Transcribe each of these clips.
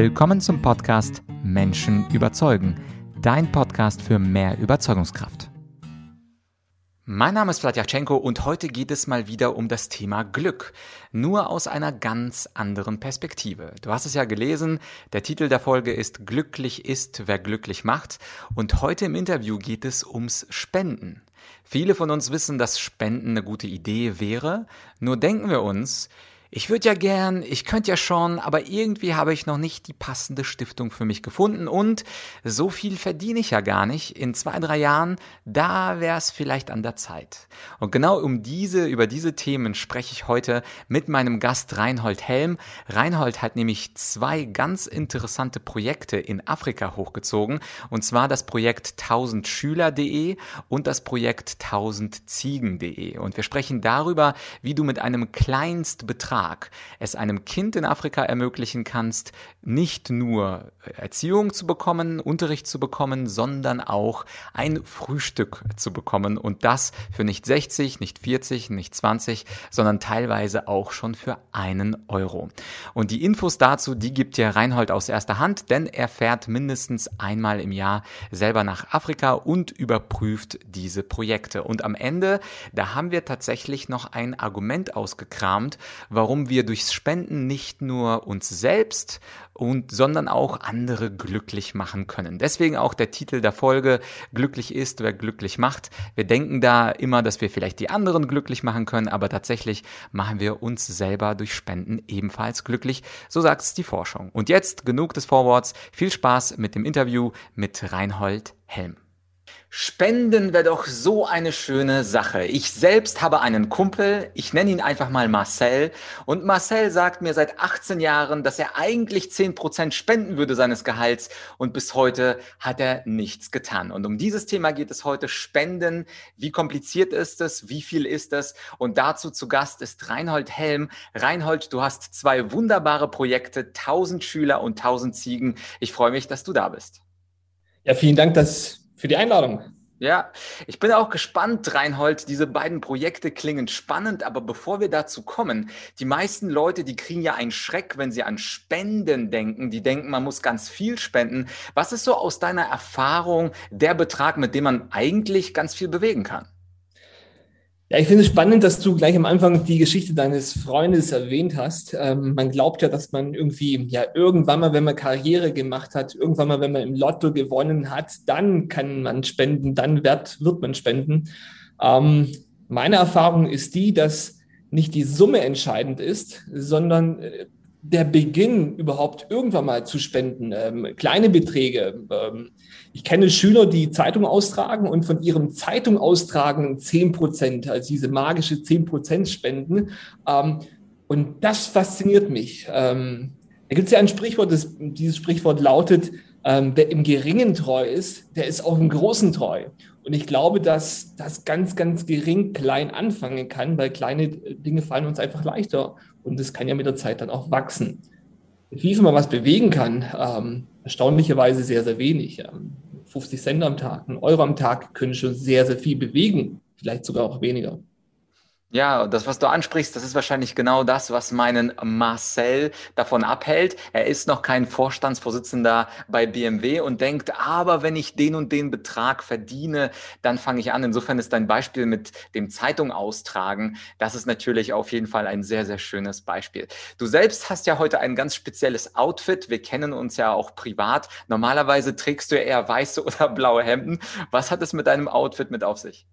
Willkommen zum Podcast Menschen überzeugen, dein Podcast für mehr Überzeugungskraft. Mein Name ist Vladyachenko und heute geht es mal wieder um das Thema Glück, nur aus einer ganz anderen Perspektive. Du hast es ja gelesen, der Titel der Folge ist Glücklich ist, wer glücklich macht und heute im Interview geht es ums Spenden. Viele von uns wissen, dass Spenden eine gute Idee wäre, nur denken wir uns, ich würde ja gern, ich könnte ja schon, aber irgendwie habe ich noch nicht die passende Stiftung für mich gefunden und so viel verdiene ich ja gar nicht. In zwei, drei Jahren, da wäre es vielleicht an der Zeit. Und genau um diese, über diese Themen spreche ich heute mit meinem Gast Reinhold Helm. Reinhold hat nämlich zwei ganz interessante Projekte in Afrika hochgezogen und zwar das Projekt 1000schüler.de und das Projekt 1000ziegen.de. Und wir sprechen darüber, wie du mit einem Kleinstbetrag Tag es einem Kind in Afrika ermöglichen kannst, nicht nur Erziehung zu bekommen, Unterricht zu bekommen, sondern auch ein Frühstück zu bekommen und das für nicht 60, nicht 40, nicht 20, sondern teilweise auch schon für einen Euro. Und die Infos dazu, die gibt dir Reinhold aus erster Hand, denn er fährt mindestens einmal im Jahr selber nach Afrika und überprüft diese Projekte. Und am Ende, da haben wir tatsächlich noch ein Argument ausgekramt, warum warum wir durchs Spenden nicht nur uns selbst und sondern auch andere glücklich machen können. Deswegen auch der Titel der Folge Glücklich ist, wer glücklich macht. Wir denken da immer, dass wir vielleicht die anderen glücklich machen können, aber tatsächlich machen wir uns selber durch Spenden ebenfalls glücklich. So sagt es die Forschung. Und jetzt genug des Vorworts. Viel Spaß mit dem Interview mit Reinhold Helm. Spenden wäre doch so eine schöne Sache. Ich selbst habe einen Kumpel, ich nenne ihn einfach mal Marcel, und Marcel sagt mir seit 18 Jahren, dass er eigentlich 10% spenden würde seines Gehalts und bis heute hat er nichts getan. Und um dieses Thema geht es heute, Spenden. Wie kompliziert ist es? Wie viel ist es? Und dazu zu Gast ist Reinhold Helm. Reinhold, du hast zwei wunderbare Projekte, 1000 Schüler und 1000 Ziegen. Ich freue mich, dass du da bist. Ja, vielen Dank, dass für die Einladung. Ja, ich bin auch gespannt, Reinhold. Diese beiden Projekte klingen spannend, aber bevor wir dazu kommen, die meisten Leute, die kriegen ja einen Schreck, wenn sie an Spenden denken. Die denken, man muss ganz viel spenden. Was ist so aus deiner Erfahrung der Betrag, mit dem man eigentlich ganz viel bewegen kann? Ja, ich finde es spannend, dass du gleich am Anfang die Geschichte deines Freundes erwähnt hast. Ähm, man glaubt ja, dass man irgendwie, ja, irgendwann mal, wenn man Karriere gemacht hat, irgendwann mal, wenn man im Lotto gewonnen hat, dann kann man spenden, dann wird, wird man spenden. Ähm, meine Erfahrung ist die, dass nicht die Summe entscheidend ist, sondern äh, der Beginn überhaupt irgendwann mal zu spenden, ähm, kleine Beträge. Ähm, ich kenne Schüler, die Zeitung austragen und von ihrem Zeitung austragen zehn Prozent, also diese magische zehn Prozent spenden. Ähm, und das fasziniert mich. Ähm, da gibt es ja ein Sprichwort, das, dieses Sprichwort lautet, ähm, wer im Geringen treu ist, der ist auch im Großen treu. Und ich glaube, dass das ganz, ganz gering klein anfangen kann, weil kleine Dinge fallen uns einfach leichter. Und das kann ja mit der Zeit dann auch wachsen. Wie viel man was bewegen kann, ähm, erstaunlicherweise sehr, sehr wenig. Ähm, 50 Cent am Tag, ein Euro am Tag können schon sehr, sehr viel bewegen, vielleicht sogar auch weniger. Ja, das, was du ansprichst, das ist wahrscheinlich genau das, was meinen Marcel davon abhält. Er ist noch kein Vorstandsvorsitzender bei BMW und denkt, aber wenn ich den und den Betrag verdiene, dann fange ich an. Insofern ist dein Beispiel mit dem Zeitung austragen, das ist natürlich auf jeden Fall ein sehr, sehr schönes Beispiel. Du selbst hast ja heute ein ganz spezielles Outfit. Wir kennen uns ja auch privat. Normalerweise trägst du eher weiße oder blaue Hemden. Was hat es mit deinem Outfit mit auf sich?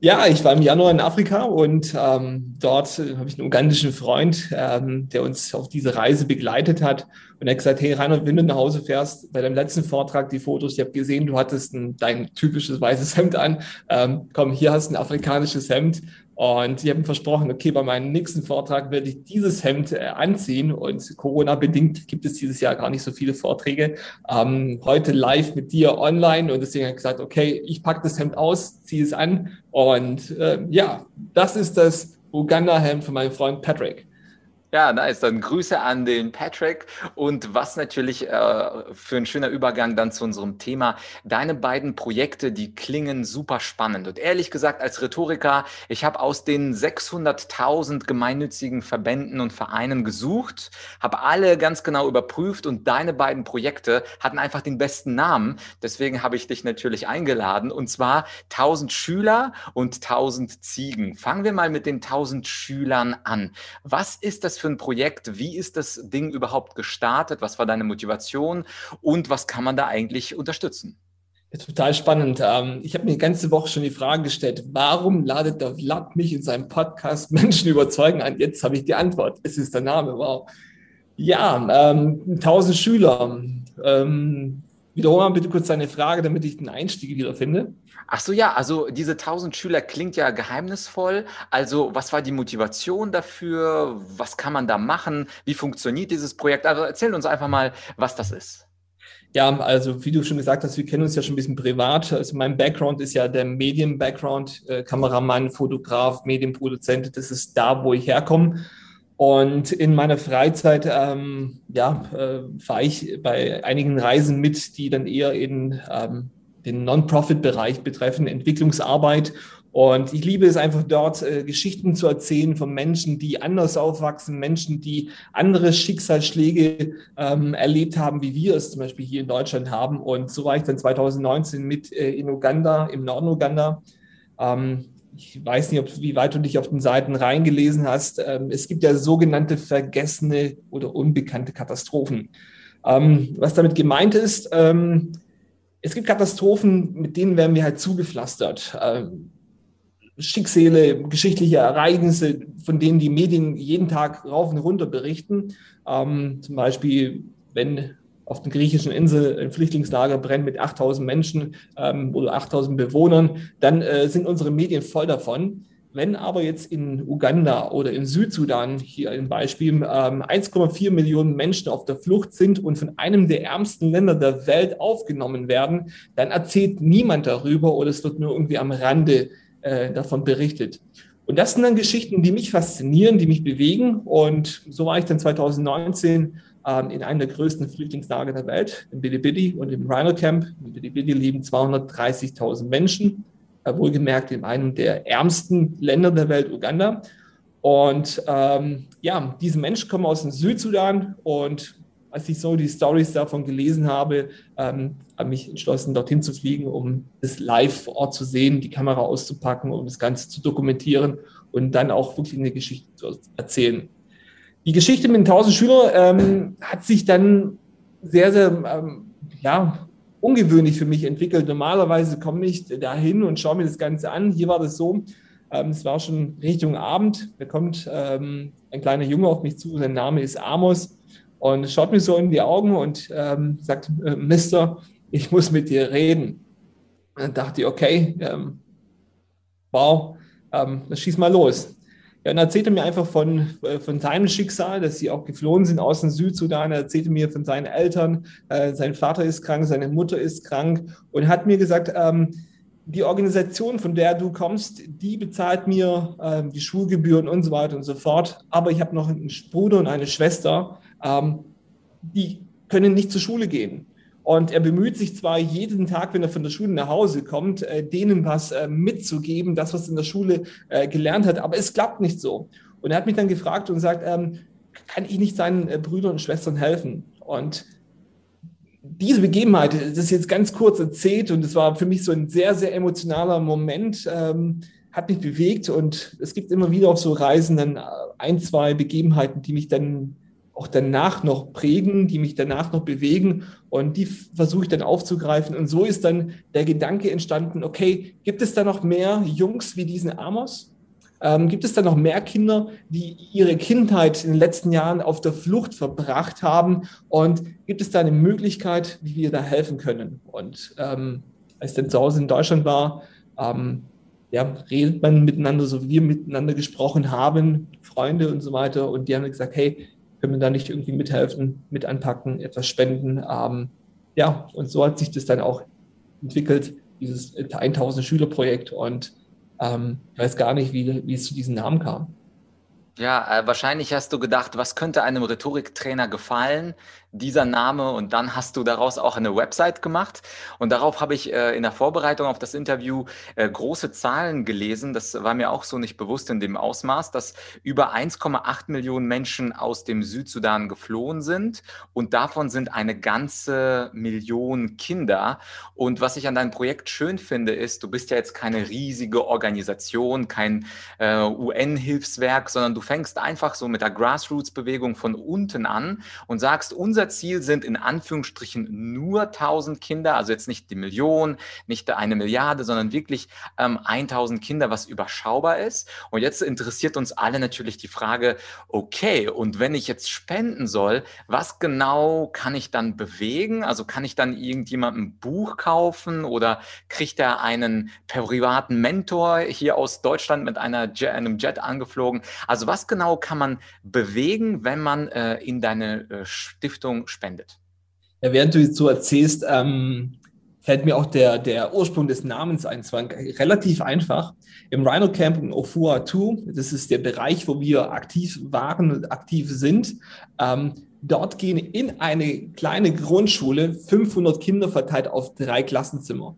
Ja, ich war im Januar in Afrika und ähm, dort habe ich einen ugandischen Freund, ähm, der uns auf diese Reise begleitet hat. Und er hat gesagt, hey Reinhard, wenn du nach Hause fährst, bei deinem letzten Vortrag die Fotos, ich habe gesehen, du hattest ein, dein typisches weißes Hemd an. Ähm, komm, hier hast du ein afrikanisches Hemd. Und ich habe ihm versprochen, okay, bei meinem nächsten Vortrag werde ich dieses Hemd äh, anziehen. Und Corona-bedingt gibt es dieses Jahr gar nicht so viele Vorträge. Ähm, heute live mit dir online. Und deswegen habe ich gesagt, okay, ich packe das Hemd aus, ziehe es an. Und äh, ja, das ist das Uganda-Hemd von meinem Freund Patrick. Ja, nice. Dann Grüße an den Patrick. Und was natürlich äh, für ein schöner Übergang dann zu unserem Thema. Deine beiden Projekte, die klingen super spannend. Und ehrlich gesagt, als Rhetoriker, ich habe aus den 600.000 gemeinnützigen Verbänden und Vereinen gesucht, habe alle ganz genau überprüft und deine beiden Projekte hatten einfach den besten Namen. Deswegen habe ich dich natürlich eingeladen. Und zwar 1000 Schüler und 1000 Ziegen. Fangen wir mal mit den 1000 Schülern an. Was ist das für ein Projekt? Wie ist das Ding überhaupt gestartet? Was war deine Motivation? Und was kann man da eigentlich unterstützen? Total spannend. Ähm, ich habe mir die ganze Woche schon die Frage gestellt, warum ladet der Vlad mich in seinem Podcast Menschen überzeugen an? Jetzt habe ich die Antwort. Es ist der Name, wow. Ja, ähm, 1000 Schüler. Ähm, wiederhol mal bitte kurz deine Frage, damit ich den Einstieg wieder finde. Ach so, ja, also diese 1000 Schüler klingt ja geheimnisvoll. Also, was war die Motivation dafür? Was kann man da machen? Wie funktioniert dieses Projekt? Also, erzähl uns einfach mal, was das ist. Ja, also wie du schon gesagt hast, wir kennen uns ja schon ein bisschen privat. Also mein Background ist ja der Medien-Background, äh, Kameramann, Fotograf, Medienproduzent. Das ist da, wo ich herkomme. Und in meiner Freizeit, ähm, ja, äh, fahre ich bei einigen Reisen mit, die dann eher in ähm, den Non-Profit-Bereich betreffen, Entwicklungsarbeit. Und ich liebe es einfach dort, äh, Geschichten zu erzählen von Menschen, die anders aufwachsen, Menschen, die andere Schicksalsschläge ähm, erlebt haben, wie wir es zum Beispiel hier in Deutschland haben. Und so war ich dann 2019 mit äh, in Uganda, im Norden Uganda. Ähm, ich weiß nicht, ob, wie weit du dich auf den Seiten reingelesen hast. Ähm, es gibt ja sogenannte vergessene oder unbekannte Katastrophen. Ähm, was damit gemeint ist, ähm, es gibt Katastrophen, mit denen werden wir halt zugepflastert. Schicksale, geschichtliche Ereignisse, von denen die Medien jeden Tag rauf und runter berichten. Zum Beispiel, wenn auf der griechischen Insel ein Flüchtlingslager brennt mit 8000 Menschen ähm, oder 8000 Bewohnern, dann äh, sind unsere Medien voll davon. Wenn aber jetzt in Uganda oder in Südsudan, hier ein Beispiel, 1,4 ähm, Millionen Menschen auf der Flucht sind und von einem der ärmsten Länder der Welt aufgenommen werden, dann erzählt niemand darüber oder es wird nur irgendwie am Rande äh, davon berichtet. Und das sind dann Geschichten, die mich faszinieren, die mich bewegen. Und so war ich dann 2019 ähm, in einem der größten Flüchtlingslager der Welt, im Bilibili und im Rhino Camp. In Bilibili leben 230.000 Menschen wohlgemerkt in einem der ärmsten Länder der Welt, Uganda. Und ähm, ja, diese Menschen kommen aus dem Südsudan und als ich so die Stories davon gelesen habe, ähm, habe mich entschlossen, dorthin zu fliegen, um es live vor Ort zu sehen, die Kamera auszupacken, um das Ganze zu dokumentieren und dann auch wirklich eine Geschichte zu erzählen. Die Geschichte mit den 1000 Schülern ähm, hat sich dann sehr, sehr ähm, ja, ungewöhnlich für mich entwickelt. Normalerweise komme ich dahin und schaue mir das Ganze an. Hier war das so, ähm, es war schon Richtung Abend. Da kommt ähm, ein kleiner Junge auf mich zu, sein Name ist Amos und schaut mir so in die Augen und ähm, sagt, äh, Mister, ich muss mit dir reden. Dann dachte ich, okay, ähm, wow, ähm, dann schieß mal los. Ja, und er erzählte mir einfach von, äh, von seinem Schicksal, dass sie auch geflohen sind aus dem Südsudan. Er erzählte mir von seinen Eltern, äh, sein Vater ist krank, seine Mutter ist krank und hat mir gesagt, ähm, die Organisation, von der du kommst, die bezahlt mir ähm, die Schulgebühren und so weiter und so fort. Aber ich habe noch einen Bruder und eine Schwester, ähm, die können nicht zur Schule gehen. Und er bemüht sich zwar jeden Tag, wenn er von der Schule nach Hause kommt, äh, denen was äh, mitzugeben, das, was er in der Schule äh, gelernt hat, aber es klappt nicht so. Und er hat mich dann gefragt und sagt, ähm, kann ich nicht seinen Brüdern und Schwestern helfen? Und diese Begebenheit, das ist jetzt ganz kurz erzählt und es war für mich so ein sehr, sehr emotionaler Moment, ähm, hat mich bewegt und es gibt immer wieder auf so Reisen dann ein, zwei Begebenheiten, die mich dann auch danach noch prägen, die mich danach noch bewegen und die versuche ich dann aufzugreifen. Und so ist dann der Gedanke entstanden, okay, gibt es da noch mehr Jungs wie diesen Amos? Ähm, gibt es da noch mehr Kinder, die ihre Kindheit in den letzten Jahren auf der Flucht verbracht haben? Und gibt es da eine Möglichkeit, wie wir da helfen können? Und ähm, als ich dann zu Hause in Deutschland war, ähm, ja, redet man miteinander, so wie wir miteinander gesprochen haben, Freunde und so weiter. Und die haben gesagt, hey, können wir da nicht irgendwie mithelfen, mit anpacken, etwas spenden? Ähm, ja, und so hat sich das dann auch entwickelt, dieses 1000 Schüler Projekt. Und ähm, ich weiß gar nicht, wie, wie es zu diesem Namen kam. Ja, äh, wahrscheinlich hast du gedacht, was könnte einem Rhetoriktrainer gefallen? Dieser Name und dann hast du daraus auch eine Website gemacht. Und darauf habe ich äh, in der Vorbereitung auf das Interview äh, große Zahlen gelesen. Das war mir auch so nicht bewusst in dem Ausmaß, dass über 1,8 Millionen Menschen aus dem Südsudan geflohen sind und davon sind eine ganze Million Kinder. Und was ich an deinem Projekt schön finde, ist, du bist ja jetzt keine riesige Organisation, kein äh, UN-Hilfswerk, sondern du fängst einfach so mit der Grassroots-Bewegung von unten an und sagst, unser Ziel sind in Anführungsstrichen nur 1000 Kinder, also jetzt nicht die Million, nicht eine Milliarde, sondern wirklich ähm, 1000 Kinder, was überschaubar ist. Und jetzt interessiert uns alle natürlich die Frage, okay, und wenn ich jetzt spenden soll, was genau kann ich dann bewegen? Also kann ich dann irgendjemandem ein Buch kaufen oder kriegt er einen privaten Mentor hier aus Deutschland mit einer, einem Jet angeflogen? Also was was genau kann man bewegen, wenn man äh, in deine äh, Stiftung spendet? Ja, während du jetzt so erzählst, ähm, fällt mir auch der, der Ursprung des Namens ein. Es war relativ einfach. Im Rhino Camp in Ofua 2, das ist der Bereich, wo wir aktiv waren und aktiv sind, ähm, dort gehen in eine kleine Grundschule 500 Kinder verteilt auf drei Klassenzimmer.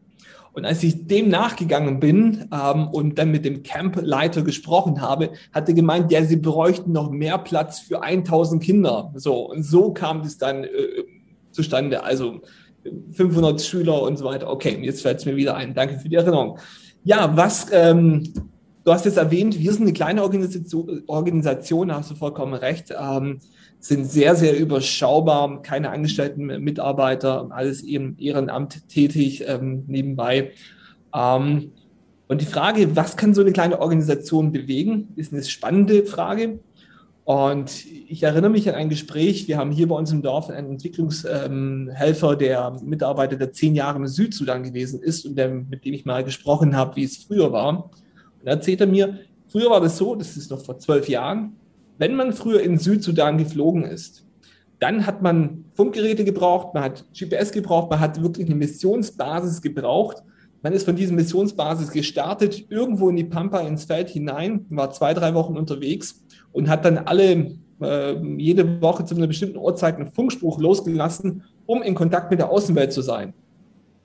Und als ich dem nachgegangen bin ähm, und dann mit dem Campleiter gesprochen habe, hat er gemeint, ja, sie bräuchten noch mehr Platz für 1000 Kinder. So, und so kam das dann äh, zustande. Also 500 Schüler und so weiter. Okay, jetzt fällt es mir wieder ein. Danke für die Erinnerung. Ja, was, ähm, du hast jetzt erwähnt, wir sind eine kleine Organisation, Organisation hast du vollkommen recht. Ähm, sind sehr, sehr überschaubar, keine angestellten Mitarbeiter, alles eben Ehrenamt tätig ähm, nebenbei. Ähm, und die Frage, was kann so eine kleine Organisation bewegen, ist eine spannende Frage. Und ich erinnere mich an ein Gespräch, wir haben hier bei uns im Dorf einen Entwicklungshelfer, der Mitarbeiter, der zehn Jahre im Südsudan gewesen ist und der, mit dem ich mal gesprochen habe, wie es früher war. Und da erzählt er mir, früher war das so, das ist noch vor zwölf Jahren, wenn man früher in Südsudan geflogen ist, dann hat man Funkgeräte gebraucht, man hat GPS gebraucht, man hat wirklich eine Missionsbasis gebraucht. Man ist von dieser Missionsbasis gestartet, irgendwo in die Pampa ins Feld hinein, war zwei, drei Wochen unterwegs und hat dann alle äh, jede Woche zu einer bestimmten Uhrzeit einen Funkspruch losgelassen, um in Kontakt mit der Außenwelt zu sein.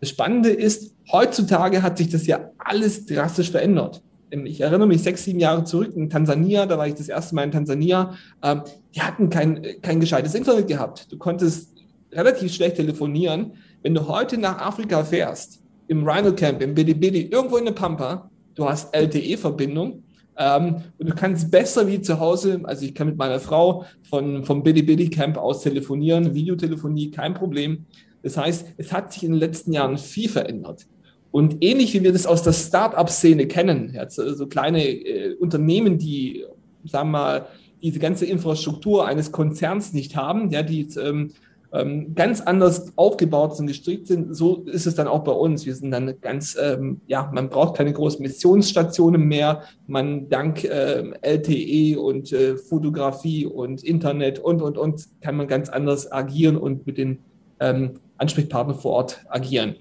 Das Spannende ist, heutzutage hat sich das ja alles drastisch verändert ich erinnere mich sechs, sieben Jahre zurück in Tansania, da war ich das erste Mal in Tansania, ähm, die hatten kein, kein gescheites Internet gehabt. Du konntest relativ schlecht telefonieren. Wenn du heute nach Afrika fährst, im Rhino Camp, im Bidi irgendwo in der Pampa, du hast LTE-Verbindung ähm, und du kannst besser wie zu Hause, also ich kann mit meiner Frau von, vom Bidi Camp aus telefonieren, Videotelefonie, kein Problem. Das heißt, es hat sich in den letzten Jahren viel verändert. Und ähnlich wie wir das aus der Start-up-Szene kennen, ja, so kleine äh, Unternehmen, die, sagen wir mal, diese ganze Infrastruktur eines Konzerns nicht haben, ja, die ähm, ähm, ganz anders aufgebaut sind, gestrickt sind, so ist es dann auch bei uns. Wir sind dann ganz, ähm, ja, man braucht keine großen Missionsstationen mehr. Man dank äh, LTE und äh, Fotografie und Internet und, und, und kann man ganz anders agieren und mit den ähm, Ansprechpartnern vor Ort agieren.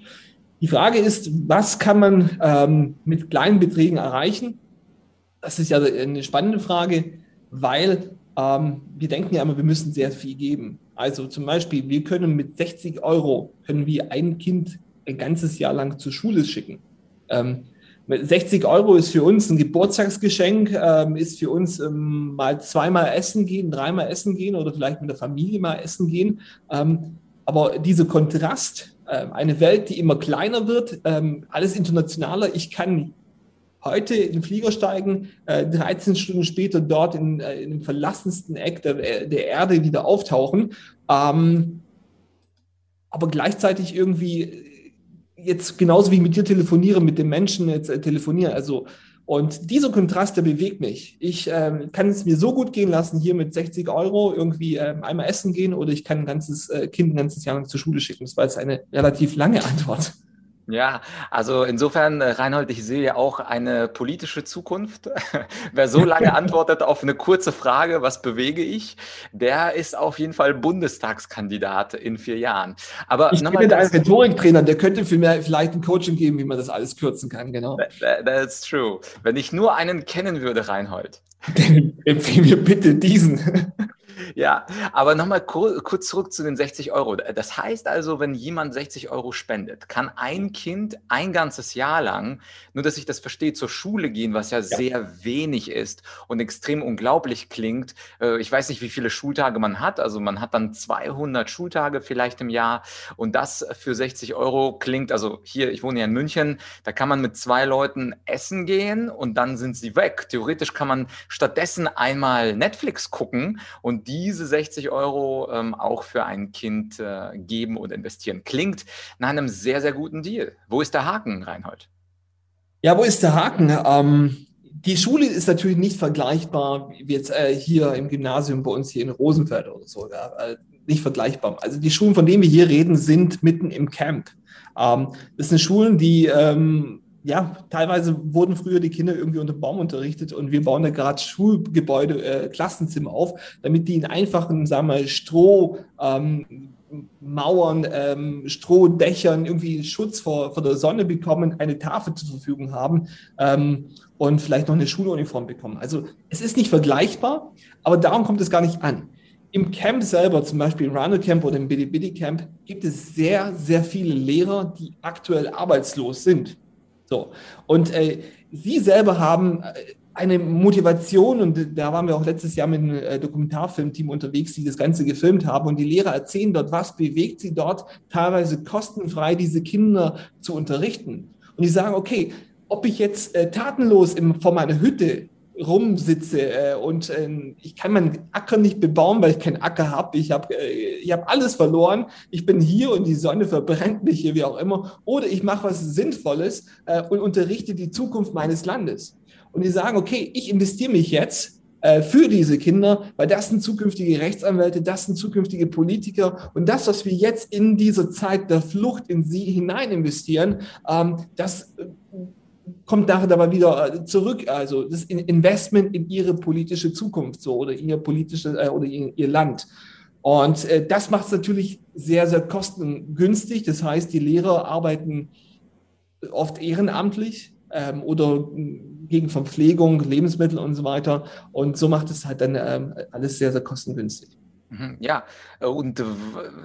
Die Frage ist, was kann man ähm, mit kleinen Beträgen erreichen? Das ist ja eine spannende Frage, weil ähm, wir denken ja immer, wir müssen sehr viel geben. Also zum Beispiel, wir können mit 60 Euro, können wir ein Kind ein ganzes Jahr lang zur Schule schicken. Ähm, 60 Euro ist für uns ein Geburtstagsgeschenk, ähm, ist für uns ähm, mal zweimal essen gehen, dreimal essen gehen oder vielleicht mit der Familie mal essen gehen. Ähm, aber dieser Kontrast eine Welt, die immer kleiner wird, ähm, alles internationaler. Ich kann heute in den Flieger steigen, 13 äh, Stunden später dort in, äh, in dem verlassensten Eck der, der Erde wieder auftauchen. Ähm, aber gleichzeitig irgendwie jetzt genauso wie ich mit dir telefoniere, mit den Menschen jetzt äh, telefonieren. Also und dieser Kontrast, der bewegt mich. Ich ähm, kann es mir so gut gehen lassen, hier mit 60 Euro irgendwie ähm, einmal essen gehen oder ich kann ein ganzes äh, Kind ein ganzes Jahr lang zur Schule schicken. Das war jetzt eine relativ lange Antwort. Ja, also insofern, äh, Reinhold, ich sehe auch eine politische Zukunft. Wer so lange antwortet auf eine kurze Frage, was bewege ich, der ist auf jeden Fall Bundestagskandidat in vier Jahren. Aber ich bin da ein Rhetoriktrainer, der könnte vielleicht ein Coaching geben, wie man das alles kürzen kann, genau. That, that's true. Wenn ich nur einen kennen würde, Reinhold. Empfehle mir bitte diesen. Ja, aber nochmal kurz zurück zu den 60 Euro. Das heißt also, wenn jemand 60 Euro spendet, kann ein Kind ein ganzes Jahr lang, nur dass ich das verstehe, zur Schule gehen, was ja, ja. sehr wenig ist und extrem unglaublich klingt. Äh, ich weiß nicht, wie viele Schultage man hat. Also man hat dann 200 Schultage vielleicht im Jahr und das für 60 Euro klingt, also hier, ich wohne ja in München, da kann man mit zwei Leuten essen gehen und dann sind sie weg. Theoretisch kann man stattdessen einmal Netflix gucken und diese 60 Euro ähm, auch für ein Kind äh, geben und investieren. Klingt nach einem sehr, sehr guten Deal. Wo ist der Haken, Reinhold? Ja, wo ist der Haken? Ähm, die Schule ist natürlich nicht vergleichbar wie jetzt äh, hier im Gymnasium bei uns hier in Rosenfeld oder so. Ja, äh, nicht vergleichbar. Also die Schulen, von denen wir hier reden, sind mitten im Camp. Ähm, das sind Schulen, die ähm, ja, teilweise wurden früher die Kinder irgendwie unter Baum unterrichtet und wir bauen da gerade Schulgebäude, äh, Klassenzimmer auf, damit die in einfachen, sagen wir, Stroh, ähm, Mauern, ähm, Strohdächern irgendwie Schutz vor, vor der Sonne bekommen, eine Tafel zur Verfügung haben ähm, und vielleicht noch eine Schuluniform bekommen. Also es ist nicht vergleichbar, aber darum kommt es gar nicht an. Im Camp selber, zum Beispiel im Rhino Camp oder im Billy Billy Camp, gibt es sehr, sehr viele Lehrer, die aktuell arbeitslos sind. So. Und äh, Sie selber haben äh, eine Motivation, und da waren wir auch letztes Jahr mit einem äh, Dokumentarfilmteam unterwegs, die das Ganze gefilmt haben. Und die Lehrer erzählen dort, was bewegt sie dort, teilweise kostenfrei diese Kinder zu unterrichten. Und die sagen, okay, ob ich jetzt äh, tatenlos im, vor meiner Hütte rumsitze äh, und äh, ich kann meinen Acker nicht bebauen, weil ich keinen Acker habe. Ich habe äh, hab alles verloren. Ich bin hier und die Sonne verbrennt mich hier, wie auch immer. Oder ich mache was Sinnvolles äh, und unterrichte die Zukunft meines Landes. Und die sagen, okay, ich investiere mich jetzt äh, für diese Kinder, weil das sind zukünftige Rechtsanwälte, das sind zukünftige Politiker und das, was wir jetzt in dieser Zeit der Flucht in sie hinein investieren, ähm, das äh, kommt nachher aber wieder äh, zurück, also das Investment in ihre politische Zukunft so oder in ihr politisches äh, oder in ihr Land. Und äh, das macht es natürlich sehr, sehr kostengünstig. Das heißt, die Lehrer arbeiten oft ehrenamtlich ähm, oder gegen Verpflegung, Lebensmittel und so weiter. Und so macht es halt dann ähm, alles sehr, sehr kostengünstig. Mhm, ja, äh, und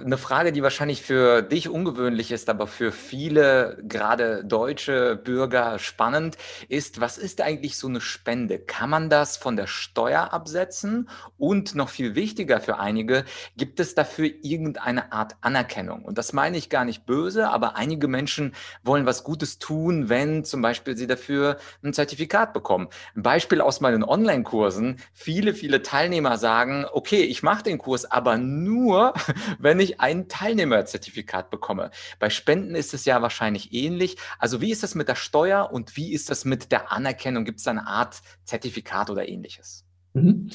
eine Frage, die wahrscheinlich für dich ungewöhnlich ist, aber für viele, gerade deutsche Bürger spannend, ist, was ist eigentlich so eine Spende? Kann man das von der Steuer absetzen? Und noch viel wichtiger für einige, gibt es dafür irgendeine Art Anerkennung? Und das meine ich gar nicht böse, aber einige Menschen wollen was Gutes tun, wenn zum Beispiel sie dafür ein Zertifikat bekommen. Ein Beispiel aus meinen Online-Kursen. Viele, viele Teilnehmer sagen, okay, ich mache den Kurs Kurs, aber nur, wenn ich ein Teilnehmerzertifikat bekomme. Bei Spenden ist es ja wahrscheinlich ähnlich. Also wie ist das mit der Steuer und wie ist das mit der Anerkennung? Gibt es eine Art Zertifikat oder ähnliches? Mhm.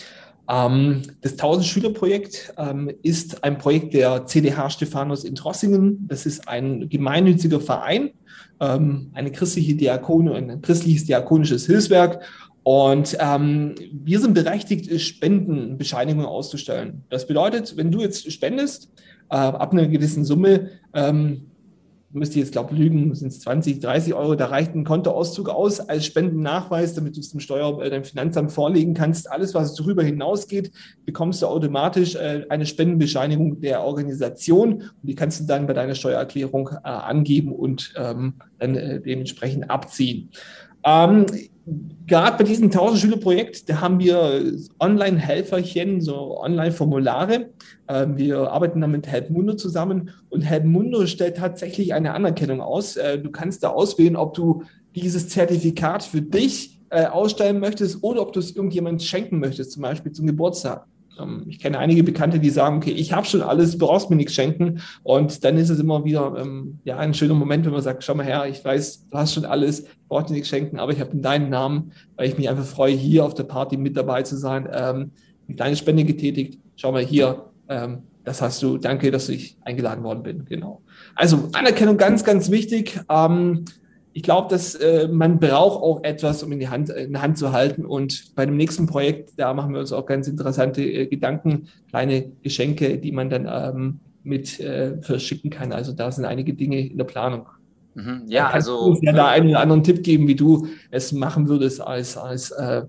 Ähm, das 1000-Schüler-Projekt ähm, ist ein Projekt der CDH Stephanus in Trossingen. Das ist ein gemeinnütziger Verein, ähm, eine christliche Diakone, ein christliches diakonisches Hilfswerk. Und ähm, wir sind berechtigt, Spendenbescheinigungen auszustellen. Das bedeutet, wenn du jetzt spendest, äh, ab einer gewissen Summe, ähm, müsste jetzt, glaube lügen, sind es 20, 30 Euro, da reicht ein Kontoauszug aus als Spendennachweis, damit du es dem Steuer, äh, deinem Finanzamt vorlegen kannst. Alles, was darüber hinausgeht, bekommst du automatisch äh, eine Spendenbescheinigung der Organisation und die kannst du dann bei deiner Steuererklärung äh, angeben und ähm, dann äh, dementsprechend abziehen. Ähm, Gerade bei diesem 1000-Schüler-Projekt, da haben wir Online-Helferchen, so Online-Formulare. Ähm, wir arbeiten da mit Helpmundo zusammen und Helpmundo stellt tatsächlich eine Anerkennung aus. Äh, du kannst da auswählen, ob du dieses Zertifikat für dich äh, ausstellen möchtest oder ob du es irgendjemand schenken möchtest, zum Beispiel zum Geburtstag. Ähm, ich kenne einige Bekannte, die sagen, okay, ich habe schon alles, brauchst mir nichts schenken. Und dann ist es immer wieder ähm, ja, ein schöner Moment, wenn man sagt, schau mal her, ich weiß, du hast schon alles, ich brauche dir nichts schenken, aber ich habe deinen Namen, weil ich mich einfach freue, hier auf der Party mit dabei zu sein, ähm, eine kleine Spende getätigt. Schau mal hier, ähm, das hast du, danke, dass ich eingeladen worden bin. Genau. Also Anerkennung ganz, ganz wichtig. Ähm, ich glaube, dass äh, man braucht auch etwas, um in die Hand in die Hand zu halten. Und bei dem nächsten Projekt, da machen wir uns auch ganz interessante äh, Gedanken, kleine Geschenke, die man dann ähm, mit äh, verschicken kann. Also da sind einige Dinge in der Planung. Mhm, ja, also du ja da einen oder anderen Tipp geben, wie du es machen würdest als als äh,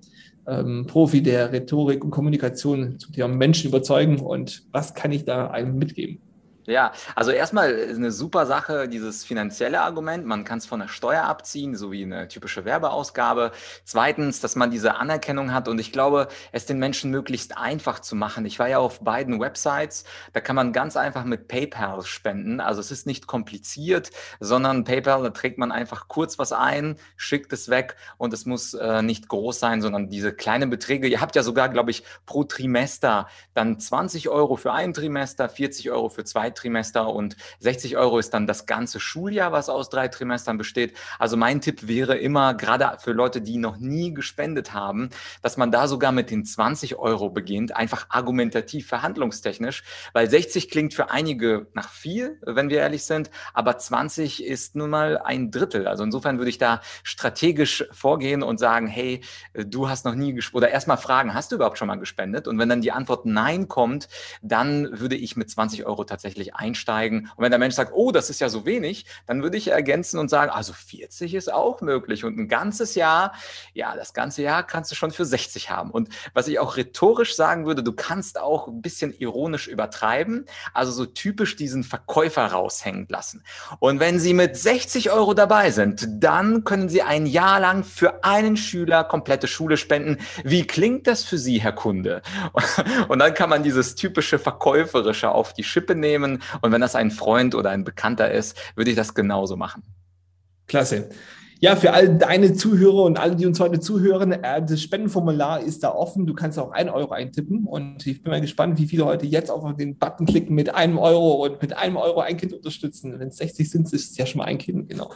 ähm, Profi der Rhetorik und Kommunikation zum Thema Menschen überzeugen und was kann ich da einem mitgeben? Ja, also erstmal eine super Sache, dieses finanzielle Argument. Man kann es von der Steuer abziehen, so wie eine typische Werbeausgabe. Zweitens, dass man diese Anerkennung hat und ich glaube, es den Menschen möglichst einfach zu machen. Ich war ja auf beiden Websites, da kann man ganz einfach mit PayPal spenden. Also es ist nicht kompliziert, sondern PayPal, da trägt man einfach kurz was ein, schickt es weg und es muss äh, nicht groß sein, sondern diese kleinen Beträge. Ihr habt ja sogar, glaube ich, pro Trimester dann 20 Euro für ein Trimester, 40 Euro für zwei Trimester und 60 Euro ist dann das ganze Schuljahr, was aus drei Trimestern besteht. Also mein Tipp wäre immer, gerade für Leute, die noch nie gespendet haben, dass man da sogar mit den 20 Euro beginnt, einfach argumentativ, verhandlungstechnisch, weil 60 klingt für einige nach viel, wenn wir ehrlich sind, aber 20 ist nun mal ein Drittel. Also insofern würde ich da strategisch vorgehen und sagen, hey, du hast noch nie gespendet, oder erstmal fragen, hast du überhaupt schon mal gespendet? Und wenn dann die Antwort Nein kommt, dann würde ich mit 20 Euro tatsächlich wirklich einsteigen. Und wenn der Mensch sagt, oh, das ist ja so wenig, dann würde ich ergänzen und sagen, also 40 ist auch möglich. Und ein ganzes Jahr, ja, das ganze Jahr kannst du schon für 60 haben. Und was ich auch rhetorisch sagen würde, du kannst auch ein bisschen ironisch übertreiben, also so typisch diesen Verkäufer raushängen lassen. Und wenn Sie mit 60 Euro dabei sind, dann können Sie ein Jahr lang für einen Schüler komplette Schule spenden. Wie klingt das für Sie, Herr Kunde? Und dann kann man dieses typische Verkäuferische auf die Schippe nehmen und wenn das ein Freund oder ein Bekannter ist, würde ich das genauso machen. Klasse. Ja, für all deine Zuhörer und alle, die uns heute zuhören, äh, das Spendenformular ist da offen. Du kannst auch einen Euro eintippen und ich bin mal gespannt, wie viele heute jetzt auf den Button klicken mit einem Euro und mit einem Euro ein Kind unterstützen. Wenn es 60 sind, ist es ja schon mal ein Kind, genau.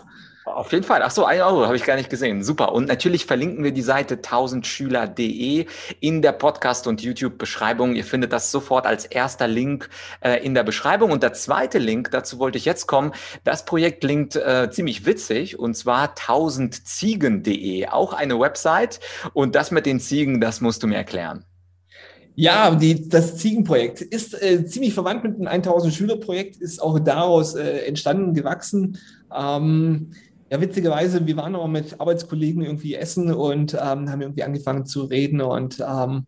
Auf jeden Fall. Ach so, ein Euro habe ich gar nicht gesehen. Super. Und natürlich verlinken wir die Seite 1000schüler.de in der Podcast- und YouTube-Beschreibung. Ihr findet das sofort als erster Link äh, in der Beschreibung. Und der zweite Link, dazu wollte ich jetzt kommen. Das Projekt klingt äh, ziemlich witzig und zwar 1000ziegen.de, auch eine Website. Und das mit den Ziegen, das musst du mir erklären. Ja, die, das Ziegenprojekt ist äh, ziemlich verwandt mit dem 1000 Schüler Projekt, ist auch daraus äh, entstanden, gewachsen. Ähm, ja, witzigerweise, wir waren auch mit Arbeitskollegen irgendwie essen und ähm, haben irgendwie angefangen zu reden und ähm,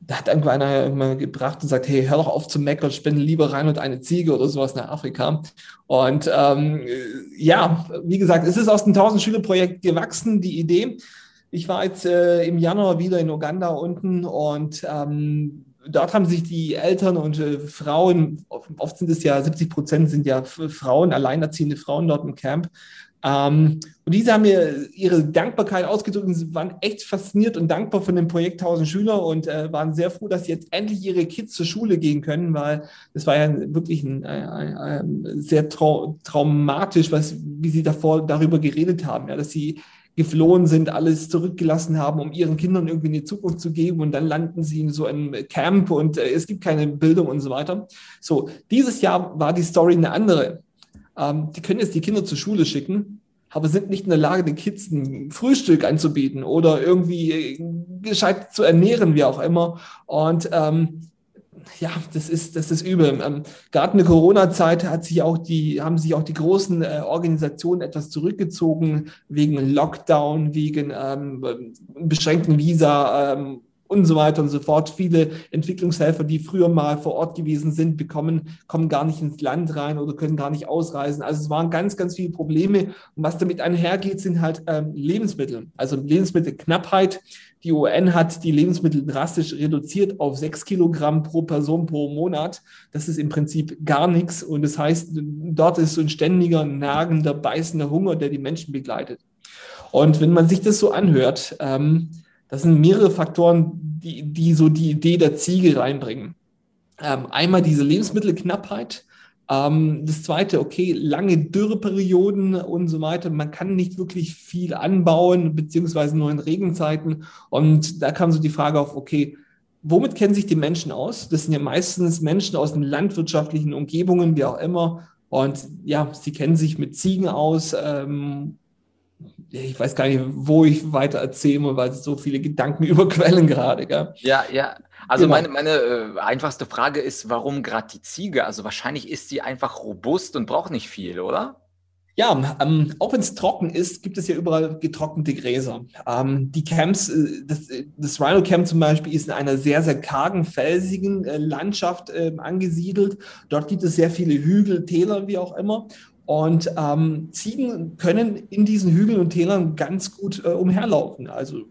da hat irgendwann einer immer gebracht und sagt, hey, hör doch auf zu meckern, spende lieber rein und eine Ziege oder sowas nach Afrika. Und ähm, ja, wie gesagt, es ist aus dem 1000-Schüler-Projekt gewachsen, die Idee. Ich war jetzt äh, im Januar wieder in Uganda unten und ähm, dort haben sich die Eltern und äh, Frauen, oft sind es ja 70 Prozent sind ja Frauen, alleinerziehende Frauen dort im Camp, ähm, und diese haben mir ihre Dankbarkeit ausgedrückt und sie waren echt fasziniert und dankbar von dem Projekt 1000 Schüler und äh, waren sehr froh, dass sie jetzt endlich ihre Kids zur Schule gehen können, weil das war ja wirklich ein, ein, ein sehr trau traumatisch, was, wie sie davor darüber geredet haben, ja, dass sie geflohen sind, alles zurückgelassen haben, um ihren Kindern irgendwie eine Zukunft zu geben und dann landen sie in so einem Camp und äh, es gibt keine Bildung und so weiter. So, dieses Jahr war die Story eine andere. Ähm, die können jetzt die Kinder zur Schule schicken, aber sind nicht in der Lage, den Kids ein Frühstück anzubieten oder irgendwie äh, gescheit zu ernähren, wie auch immer. Und ähm, ja, das ist, das ist übel. Ähm, gerade in der Corona-Zeit hat sich auch die, haben sich auch die großen äh, Organisationen etwas zurückgezogen wegen Lockdown, wegen ähm, beschränkten Visa, ähm, und so weiter und so fort. Viele Entwicklungshelfer, die früher mal vor Ort gewesen sind, bekommen, kommen gar nicht ins Land rein oder können gar nicht ausreisen. Also es waren ganz, ganz viele Probleme. Und was damit einhergeht, sind halt ähm, Lebensmittel, also Lebensmittelknappheit. Die UN hat die Lebensmittel drastisch reduziert auf sechs Kilogramm pro Person pro Monat. Das ist im Prinzip gar nichts. Und das heißt, dort ist so ein ständiger, nagender, beißender Hunger, der die Menschen begleitet. Und wenn man sich das so anhört, ähm, das sind mehrere Faktoren, die, die so die Idee der Ziege reinbringen. Ähm, einmal diese Lebensmittelknappheit. Ähm, das zweite, okay, lange Dürreperioden und so weiter. Man kann nicht wirklich viel anbauen, beziehungsweise nur in Regenzeiten. Und da kam so die Frage auf, okay, womit kennen sich die Menschen aus? Das sind ja meistens Menschen aus den landwirtschaftlichen Umgebungen, wie auch immer. Und ja, sie kennen sich mit Ziegen aus. Ähm, ich weiß gar nicht, wo ich weiter erzähle, weil so viele Gedanken überquellen gerade. Gell? Ja, ja. Also genau. meine, meine äh, einfachste Frage ist, warum gerade die Ziege? Also wahrscheinlich ist sie einfach robust und braucht nicht viel, oder? Ja, ähm, auch wenn es trocken ist, gibt es ja überall getrocknete Gräser. Ähm, die Camps, äh, das, das Rhino Camp zum Beispiel ist in einer sehr, sehr kargen, felsigen äh, Landschaft äh, angesiedelt. Dort gibt es sehr viele Hügel, Täler, wie auch immer. Und ähm, Ziegen können in diesen Hügeln und Tälern ganz gut äh, umherlaufen. Also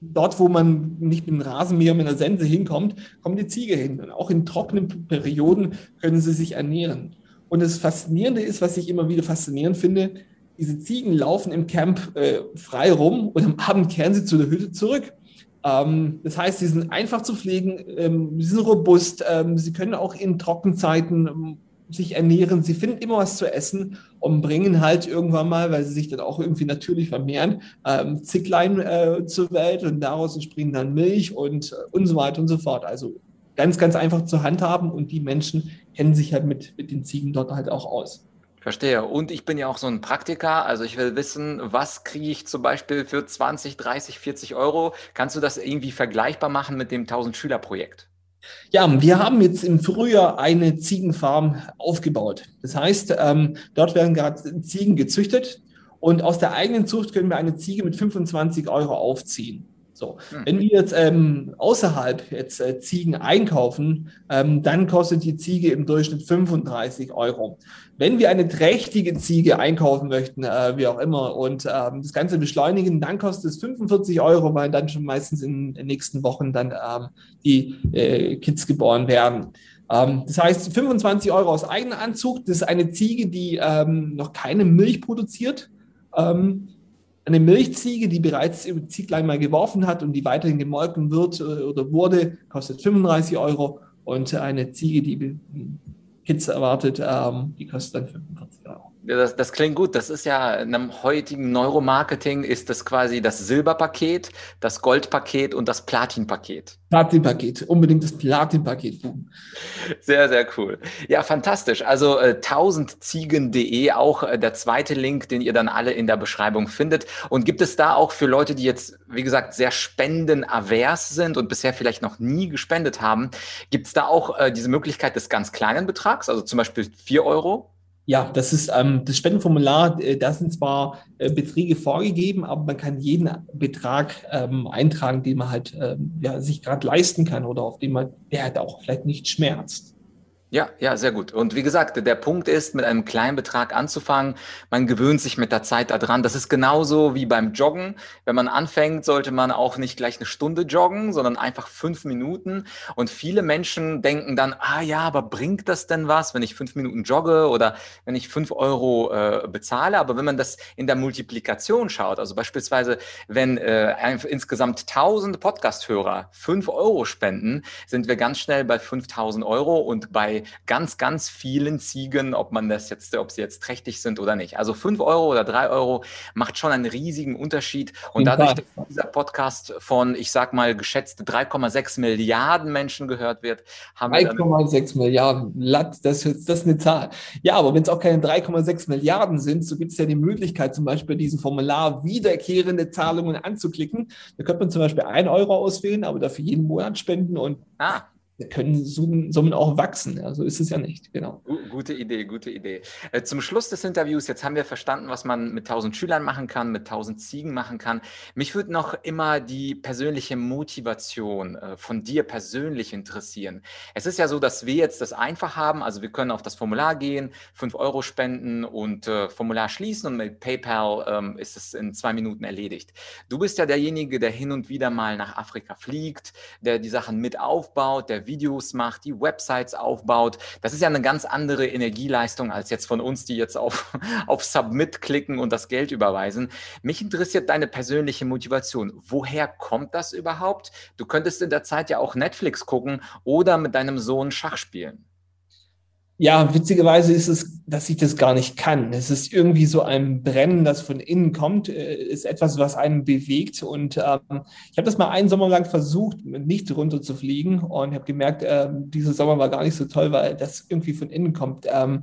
dort, wo man nicht mit dem Rasenmäher, mit einer Sense hinkommt, kommt die Ziege hin. Und auch in trockenen Perioden können sie sich ernähren. Und das Faszinierende ist, was ich immer wieder faszinierend finde, diese Ziegen laufen im Camp äh, frei rum und am Abend kehren sie zu der Hütte zurück. Ähm, das heißt, sie sind einfach zu pflegen, ähm, sie sind robust, ähm, sie können auch in Trockenzeiten ähm, sich ernähren, sie finden immer was zu essen und bringen halt irgendwann mal, weil sie sich dann auch irgendwie natürlich vermehren, ähm, Zicklein äh, zur Welt und daraus entspringen dann Milch und, äh, und so weiter und so fort. Also ganz, ganz einfach zu handhaben und die Menschen kennen sich halt mit, mit den Ziegen dort halt auch aus. Verstehe. Und ich bin ja auch so ein Praktiker. Also ich will wissen, was kriege ich zum Beispiel für 20, 30, 40 Euro? Kannst du das irgendwie vergleichbar machen mit dem 1000-Schüler-Projekt? Ja, wir haben jetzt im Frühjahr eine Ziegenfarm aufgebaut. Das heißt, ähm, dort werden gerade Ziegen gezüchtet und aus der eigenen Zucht können wir eine Ziege mit 25 Euro aufziehen. So, hm. wenn wir jetzt ähm, außerhalb jetzt äh, Ziegen einkaufen, ähm, dann kostet die Ziege im Durchschnitt 35 Euro. Wenn wir eine trächtige Ziege einkaufen möchten, äh, wie auch immer, und ähm, das Ganze beschleunigen, dann kostet es 45 Euro, weil dann schon meistens in den nächsten Wochen dann ähm, die äh, Kids geboren werden. Ähm, das heißt, 25 Euro aus eigener Anzug, das ist eine Ziege, die ähm, noch keine Milch produziert. Ähm, eine Milchziege, die bereits im Zieglein mal geworfen hat und die weiterhin gemolken wird äh, oder wurde, kostet 35 Euro. Und eine Ziege, die Kids erwartet, ähm, die kostet dann 45 Euro. Das, das, klingt gut. Das ist ja in einem heutigen Neuromarketing ist das quasi das Silberpaket, das Goldpaket und das Platinpaket. Platinpaket, unbedingt das Platinpaket. Sehr, sehr cool. Ja, fantastisch. Also äh, 1000ziegen.de, auch äh, der zweite Link, den ihr dann alle in der Beschreibung findet. Und gibt es da auch für Leute, die jetzt, wie gesagt, sehr spendenavers sind und bisher vielleicht noch nie gespendet haben, gibt es da auch äh, diese Möglichkeit des ganz kleinen Betrags, also zum Beispiel 4 Euro? Ja, das ist ähm, das Spendenformular, äh, da sind zwar äh, Beträge vorgegeben, aber man kann jeden Betrag ähm, eintragen, den man halt ähm, ja, sich gerade leisten kann oder auf den man, der halt auch vielleicht nicht schmerzt. Ja, ja, sehr gut. Und wie gesagt, der Punkt ist, mit einem kleinen Betrag anzufangen. Man gewöhnt sich mit der Zeit daran. Das ist genauso wie beim Joggen. Wenn man anfängt, sollte man auch nicht gleich eine Stunde joggen, sondern einfach fünf Minuten. Und viele Menschen denken dann, ah ja, aber bringt das denn was, wenn ich fünf Minuten jogge oder wenn ich fünf Euro äh, bezahle? Aber wenn man das in der Multiplikation schaut, also beispielsweise, wenn äh, insgesamt 1000 Podcast-Hörer fünf Euro spenden, sind wir ganz schnell bei 5000 Euro und bei ganz, ganz vielen Ziegen, ob man das jetzt, ob sie jetzt trächtig sind oder nicht. Also fünf Euro oder drei Euro macht schon einen riesigen Unterschied. Und dadurch, dass dieser Podcast von, ich sag mal, geschätzte 3,6 Milliarden Menschen gehört wird, haben 3,6 Milliarden, das, das ist eine Zahl. Ja, aber wenn es auch keine 3,6 Milliarden sind, so gibt es ja die Möglichkeit, zum Beispiel diesen Formular wiederkehrende Zahlungen anzuklicken. Da könnte man zum Beispiel 1 Euro auswählen, aber dafür jeden Monat spenden und ah können Summen auch wachsen. Ja, so ist es ja nicht, genau. Gute Idee, gute Idee. Äh, zum Schluss des Interviews, jetzt haben wir verstanden, was man mit 1000 Schülern machen kann, mit 1000 Ziegen machen kann. Mich würde noch immer die persönliche Motivation äh, von dir persönlich interessieren. Es ist ja so, dass wir jetzt das einfach haben, also wir können auf das Formular gehen, 5 Euro spenden und äh, Formular schließen und mit PayPal ähm, ist es in zwei Minuten erledigt. Du bist ja derjenige, der hin und wieder mal nach Afrika fliegt, der die Sachen mit aufbaut, der Videos macht, die Websites aufbaut. Das ist ja eine ganz andere Energieleistung als jetzt von uns, die jetzt auf, auf Submit klicken und das Geld überweisen. Mich interessiert deine persönliche Motivation. Woher kommt das überhaupt? Du könntest in der Zeit ja auch Netflix gucken oder mit deinem Sohn Schach spielen. Ja, witzigerweise ist es, dass ich das gar nicht kann. Es ist irgendwie so ein Brennen, das von innen kommt, äh, ist etwas, was einen bewegt. Und ähm, ich habe das mal einen Sommer lang versucht, nicht runter zu fliegen und habe gemerkt, äh, dieser Sommer war gar nicht so toll, weil das irgendwie von innen kommt. Ähm,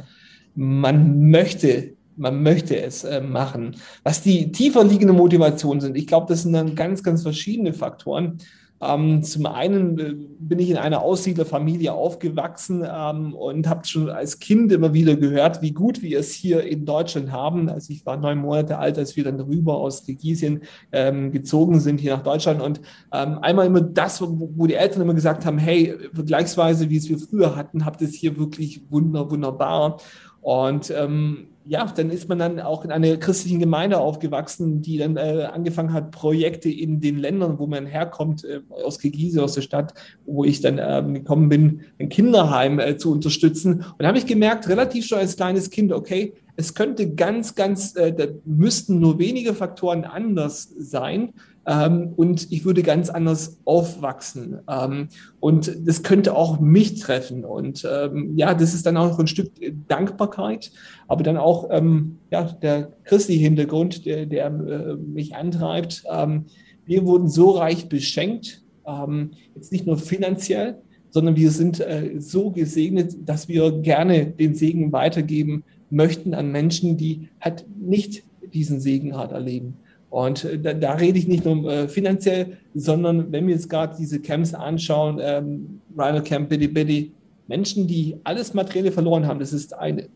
man möchte man möchte es äh, machen. Was die tiefer liegende Motivation sind, ich glaube, das sind dann ganz, ganz verschiedene Faktoren. Ähm, zum einen äh, bin ich in einer Aussiedlerfamilie aufgewachsen ähm, und habe schon als Kind immer wieder gehört, wie gut wir es hier in Deutschland haben. Also ich war neun Monate alt, als wir dann rüber aus Kirgisien ähm, gezogen sind hier nach Deutschland. Und ähm, einmal immer das, wo, wo, die Eltern immer gesagt haben, hey, vergleichsweise, wie es wir früher hatten, habt ihr es hier wirklich wunder, wunderbar. Und ähm, ja, dann ist man dann auch in einer christlichen Gemeinde aufgewachsen, die dann äh, angefangen hat, Projekte in den Ländern, wo man herkommt, äh, aus Kirgisien, aus der Stadt, wo ich dann äh, gekommen bin, ein Kinderheim äh, zu unterstützen. Und da habe ich gemerkt, relativ schon als kleines Kind, okay, es könnte ganz, ganz, äh, da müssten nur wenige Faktoren anders sein, ähm, und ich würde ganz anders aufwachsen. Ähm, und das könnte auch mich treffen. Und ähm, ja, das ist dann auch ein Stück Dankbarkeit, aber dann auch ähm, ja, der christliche Hintergrund, der, der äh, mich antreibt. Ähm, wir wurden so reich beschenkt, ähm, jetzt nicht nur finanziell, sondern wir sind äh, so gesegnet, dass wir gerne den Segen weitergeben möchten an Menschen, die halt nicht diesen Segen hart erleben. Und äh, da, da, rede ich nicht nur äh, finanziell, sondern wenn wir jetzt gerade diese Camps anschauen, ähm, Rhino Camp, Biddy Biddy, Menschen, die alles Materielle verloren haben, das ist eine,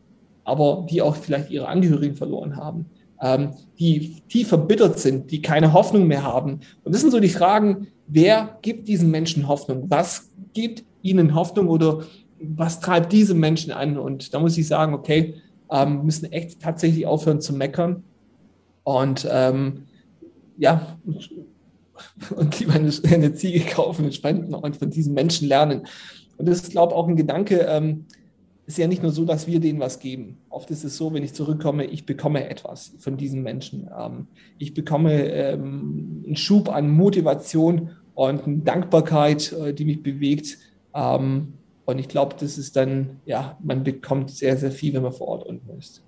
aber die auch vielleicht ihre Angehörigen verloren haben, ähm, die tief verbittert sind, die keine Hoffnung mehr haben. Und das sind so die Fragen, wer gibt diesen Menschen Hoffnung? Was gibt ihnen Hoffnung oder was treibt diese Menschen an? Und da muss ich sagen, okay, ähm, müssen echt tatsächlich aufhören zu meckern und ähm, ja, und lieber eine, eine, Ziege kaufen spenden und von diesen Menschen lernen. Und das ist, glaube ich, auch ein Gedanke, ähm, ist ja nicht nur so, dass wir denen was geben. Oft ist es so, wenn ich zurückkomme, ich bekomme etwas von diesen Menschen. Ähm, ich bekomme ähm, einen Schub an Motivation und eine Dankbarkeit, äh, die mich bewegt. Ähm, und ich glaube, das ist dann, ja, man bekommt sehr, sehr viel, wenn man vor Ort unten ist.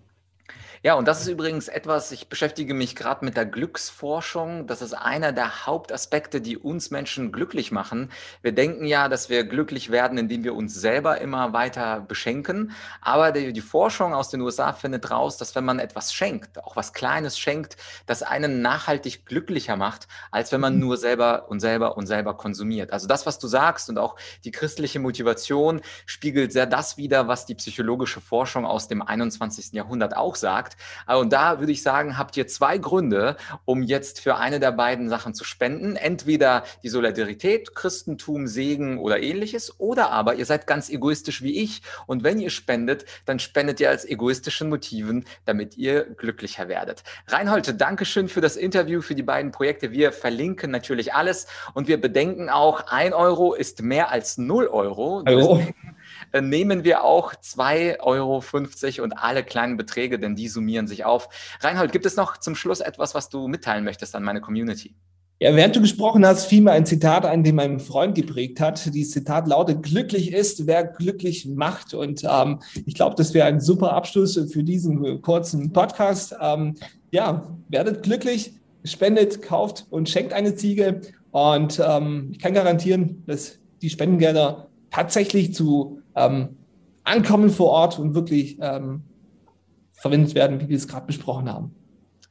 Ja, und das ist übrigens etwas, ich beschäftige mich gerade mit der Glücksforschung. Das ist einer der Hauptaspekte, die uns Menschen glücklich machen. Wir denken ja, dass wir glücklich werden, indem wir uns selber immer weiter beschenken. Aber die, die Forschung aus den USA findet raus, dass wenn man etwas schenkt, auch was Kleines schenkt, das einen nachhaltig glücklicher macht, als wenn man mhm. nur selber und selber und selber konsumiert. Also das, was du sagst und auch die christliche Motivation spiegelt sehr das wider, was die psychologische Forschung aus dem 21. Jahrhundert auch sagt gesagt. Äh, und da würde ich sagen, habt ihr zwei Gründe, um jetzt für eine der beiden Sachen zu spenden. Entweder die Solidarität, Christentum, Segen oder ähnliches, oder aber ihr seid ganz egoistisch wie ich. Und wenn ihr spendet, dann spendet ihr als egoistischen Motiven, damit ihr glücklicher werdet. Reinhold, Dankeschön für das Interview, für die beiden Projekte. Wir verlinken natürlich alles und wir bedenken auch, ein Euro ist mehr als null Euro. Deswegen äh, nehmen wir auch 2,50 Euro und alle kleinen Beträge, denn die summieren sich auf. Reinhold, gibt es noch zum Schluss etwas, was du mitteilen möchtest an meine Community? Ja, während du gesprochen hast, fiel mir ein Zitat ein, den mein Freund geprägt hat. Dieses Zitat lautet, glücklich ist, wer glücklich macht. Und ähm, ich glaube, das wäre ein super Abschluss für diesen kurzen Podcast. Ähm, ja, werdet glücklich, spendet, kauft und schenkt eine Ziege. Und ähm, ich kann garantieren, dass die Spendengelder tatsächlich zu ähm, ankommen vor Ort und wirklich ähm, verwendet werden, wie wir es gerade besprochen haben.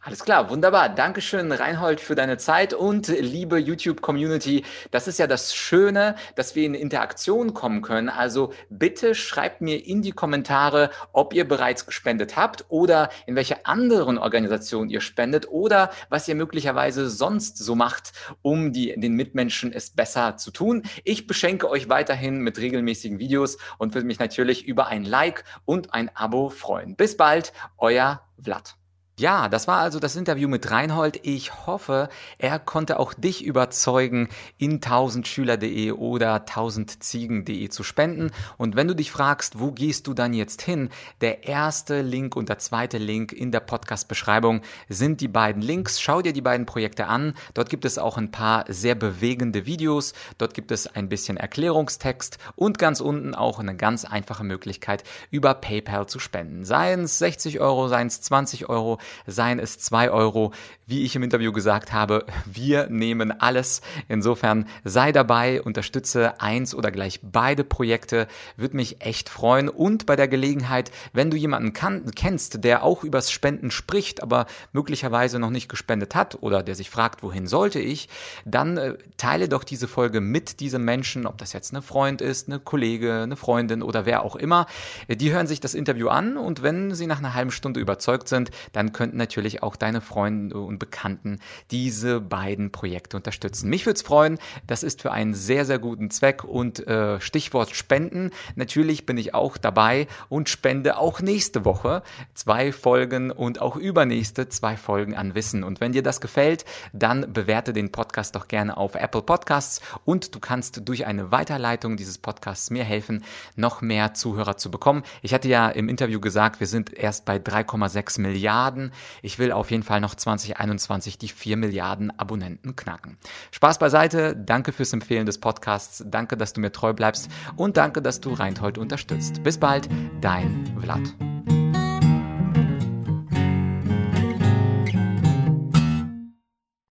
Alles klar, wunderbar. Dankeschön, Reinhold, für deine Zeit und liebe YouTube-Community. Das ist ja das Schöne, dass wir in Interaktion kommen können. Also bitte schreibt mir in die Kommentare, ob ihr bereits gespendet habt oder in welche anderen Organisationen ihr spendet oder was ihr möglicherweise sonst so macht, um die, den Mitmenschen es besser zu tun. Ich beschenke euch weiterhin mit regelmäßigen Videos und würde mich natürlich über ein Like und ein Abo freuen. Bis bald, euer Vlad. Ja, das war also das Interview mit Reinhold. Ich hoffe, er konnte auch dich überzeugen, in 1000schüler.de oder 1000ziegen.de zu spenden. Und wenn du dich fragst, wo gehst du dann jetzt hin? Der erste Link und der zweite Link in der Podcast-Beschreibung sind die beiden Links. Schau dir die beiden Projekte an. Dort gibt es auch ein paar sehr bewegende Videos. Dort gibt es ein bisschen Erklärungstext und ganz unten auch eine ganz einfache Möglichkeit, über PayPal zu spenden. Seien es 60 Euro, seien es 20 Euro seien es zwei Euro. Wie ich im Interview gesagt habe, wir nehmen alles. Insofern sei dabei, unterstütze eins oder gleich beide Projekte, würde mich echt freuen. Und bei der Gelegenheit, wenn du jemanden kann, kennst, der auch übers Spenden spricht, aber möglicherweise noch nicht gespendet hat oder der sich fragt, wohin sollte ich, dann äh, teile doch diese Folge mit diesem Menschen, ob das jetzt eine Freund ist, eine Kollege, eine Freundin oder wer auch immer. Die hören sich das Interview an und wenn sie nach einer halben Stunde überzeugt sind, dann könnten natürlich auch deine Freunde und Bekannten diese beiden Projekte unterstützen. Mich würde es freuen, das ist für einen sehr, sehr guten Zweck und äh, Stichwort Spenden. Natürlich bin ich auch dabei und spende auch nächste Woche zwei Folgen und auch übernächste zwei Folgen an Wissen. Und wenn dir das gefällt, dann bewerte den Podcast doch gerne auf Apple Podcasts und du kannst durch eine Weiterleitung dieses Podcasts mir helfen, noch mehr Zuhörer zu bekommen. Ich hatte ja im Interview gesagt, wir sind erst bei 3,6 Milliarden. Ich will auf jeden Fall noch 2021 die 4 Milliarden Abonnenten knacken. Spaß beiseite, danke fürs Empfehlen des Podcasts, danke, dass du mir treu bleibst und danke, dass du Reinhold unterstützt. Bis bald, dein Vlad.